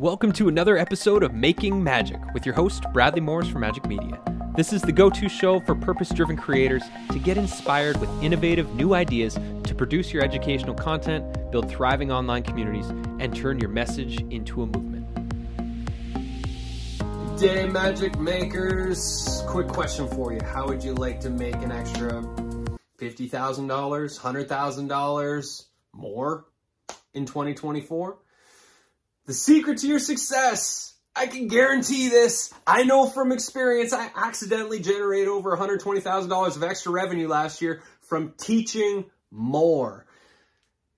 Welcome to another episode of Making Magic with your host, Bradley Morris from Majik Media. This is the go to show for purpose driven creators to get inspired with innovative new ideas to produce your educational content, build thriving online communities, and turn your message into a movement. Day Magic Makers, quick question for you. How would you like to make an extra $50,000, $100,000 more in 2024? The secret to your success, I can guarantee this. I know from experience, I accidentally generated over $120,000 of extra revenue last year from teaching more.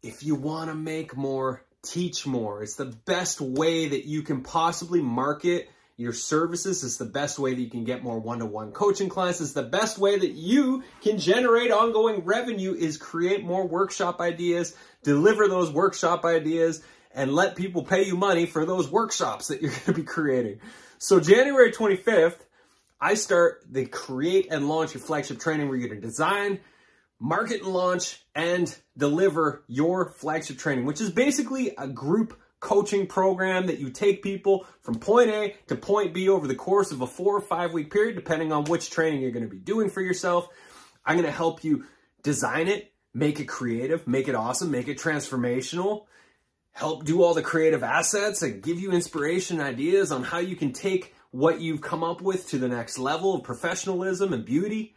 If you want to make more, teach more. It's the best way that you can possibly market your services. It's the best way that you can get more one-to-one coaching clients. It's the best way that you can generate ongoing revenue is create more workshop ideas, deliver those workshop ideas, and let people pay you money for those workshops that you're going to be creating. So January 25th, I start the create and launch your flagship training where you're going to design, market and launch and deliver your flagship training, which is basically a group coaching program that you take people from point A to point B over the course of a four or five week period, depending on which training you're going to be doing for yourself. I'm going to help you design it, make it creative, make it awesome, make it transformational, help do all the creative assets and give you inspiration and ideas on how you can take what you've come up with to the next level of professionalism and beauty.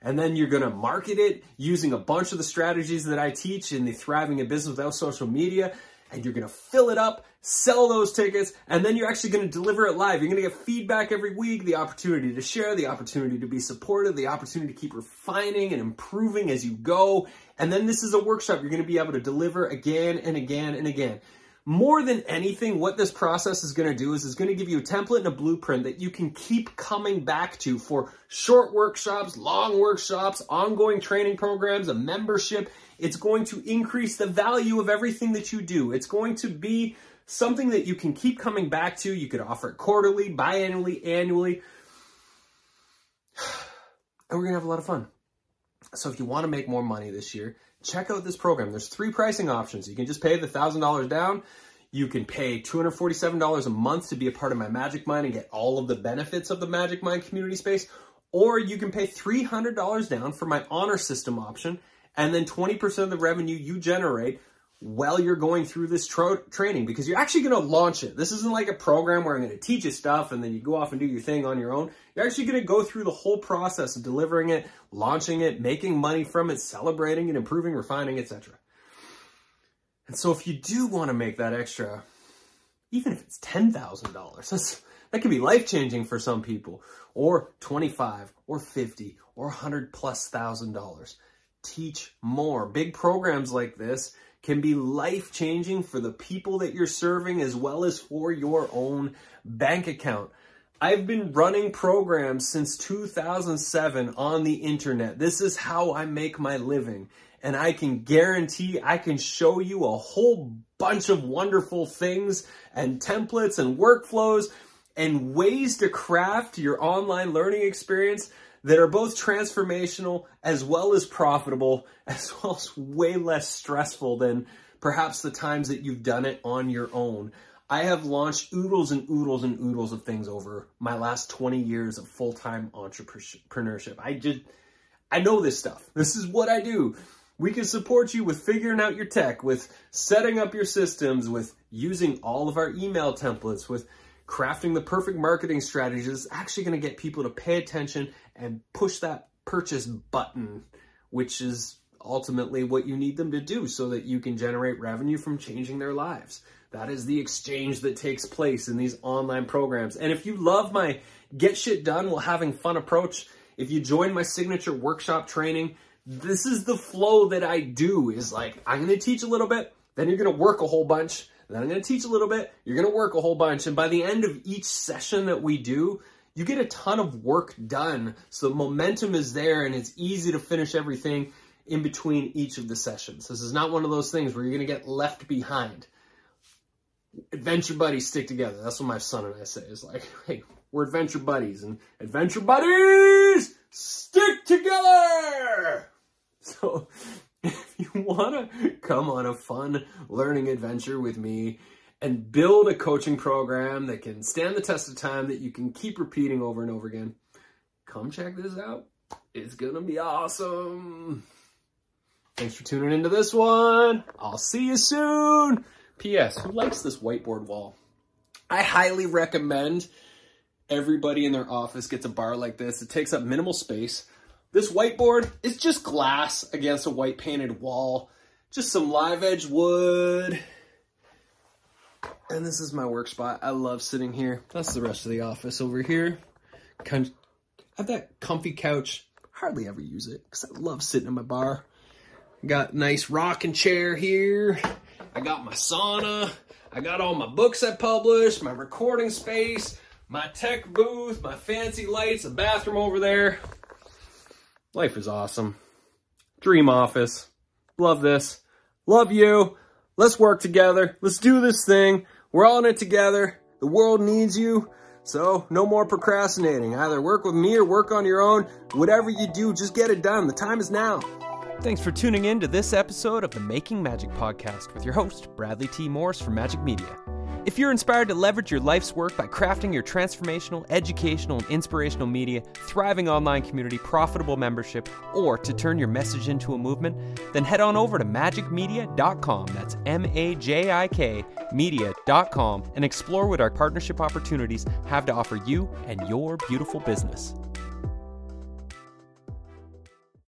And then you're going to market it using a bunch of the strategies that I teach in the Thriving in Business Without Social Media. And you're to fill it up, sell those tickets, and then you're actually to deliver it live. You're to get feedback every week, the opportunity to share, the opportunity to be supported, the opportunity to keep refining and improving as you go. And then this is a workshop you're to be able to deliver again and again and again. More than anything, what this process is going to do is it's going to give you a template and a blueprint that you can keep coming back to for short workshops, long workshops, ongoing training programs, a membership. It's going to increase the value of everything that you do. It's going to be something that you can keep coming back to. You could offer it quarterly, biannually, annually. And we're going to have a lot of fun. So if you want to make more money this year, check out this program. There's three pricing options. You can just pay the $1,000 down. You can pay $247 a month to be a part of my Majik Mind and get all of the benefits of the Majik Mind community space. Or you can pay $300 down for my honor system option. And then 20% of the revenue you generate while you're going through this tra- training because you're actually going to launch it. This isn't like a program where I'm going to teach you stuff and then you go off and do your thing on your own. You're actually going to go through the whole process of delivering it, launching it, making money from it, celebrating it, improving, refining, etc. And so if you do want to make that extra, even if it's $10,000, that's that could be life changing for some people, or 25 or 50 or 100 plus thousand dollars. Teach more. Big programs like this can be life changing for the people that you're serving as well as for your own bank account. I've been running programs since 2007 on the internet. This is how I make my living. And I can guarantee I can show you a whole bunch of wonderful things and templates and workflows and ways to craft your online learning experience that are both transformational as well as profitable, as well as way less stressful than perhaps the times that you've done it on your own. I have launched oodles and oodles and oodles of things over my last 20 years of full-time entrepreneurship. I just, I know this stuff. This is what I do. We can support you with figuring out your tech, with setting up your systems, with using all of our email templates, with crafting the perfect marketing strategy that's actually going to get people to pay attention and push that purchase button, which is ultimately what you need them to do so that you can generate revenue from changing their lives. That is the exchange that takes place in these online programs. And if you love my get shit done while having fun approach, if you join my signature workshop training, this is the flow that I do is like, I'm going to teach a little bit, then you're going to work a whole bunch, then I'm going to teach a little bit. You're going to work a whole bunch. And by the end of each session that we do, you get a ton of work done. So momentum is there and it's easy to finish everything in between each of the sessions. This is not one of those things where you're going to get left behind. Adventure buddies stick together. That's what my son and I say is like, hey, we're adventure buddies and adventure buddies stick together. So if you want to come on a fun learning adventure with me and build a coaching program that can stand the test of time that you can keep repeating over and over again, come check this out. It's gonna be awesome. Thanks for tuning into this one. I'll see you soon. P.S. Who likes this whiteboard wall? I highly recommend everybody in their office gets a bar like this. It takes up minimal space. This whiteboard is just glass against a white painted wall. Just some live edge wood. And this is my work spot. I love sitting here. That's the rest of the office over here. Of have that comfy couch. Hardly ever use it because I love sitting in my bar. Got nice rocking chair here. I got my sauna. I got all my books I published, my recording space, my tech booth, my fancy lights, a bathroom over there. Life is awesome. Dream office. Love this. Love you. Let's work together. Let's do this thing. We're all in it together. The world needs you. So, no more procrastinating. Either work with me or work on your own. Whatever you do, just get it done. The time is now. Thanks for tuning in to this episode of the Making Magic podcast with your host, Bradley T. Morris from Majik Media. If you're inspired to leverage your life's work by crafting your transformational, educational, and inspirational media, thriving online community, profitable membership, or to turn your message into a movement, then head on over to majikmedia.com. That's M A J I K media.com and explore what our partnership opportunities have to offer you and your beautiful business.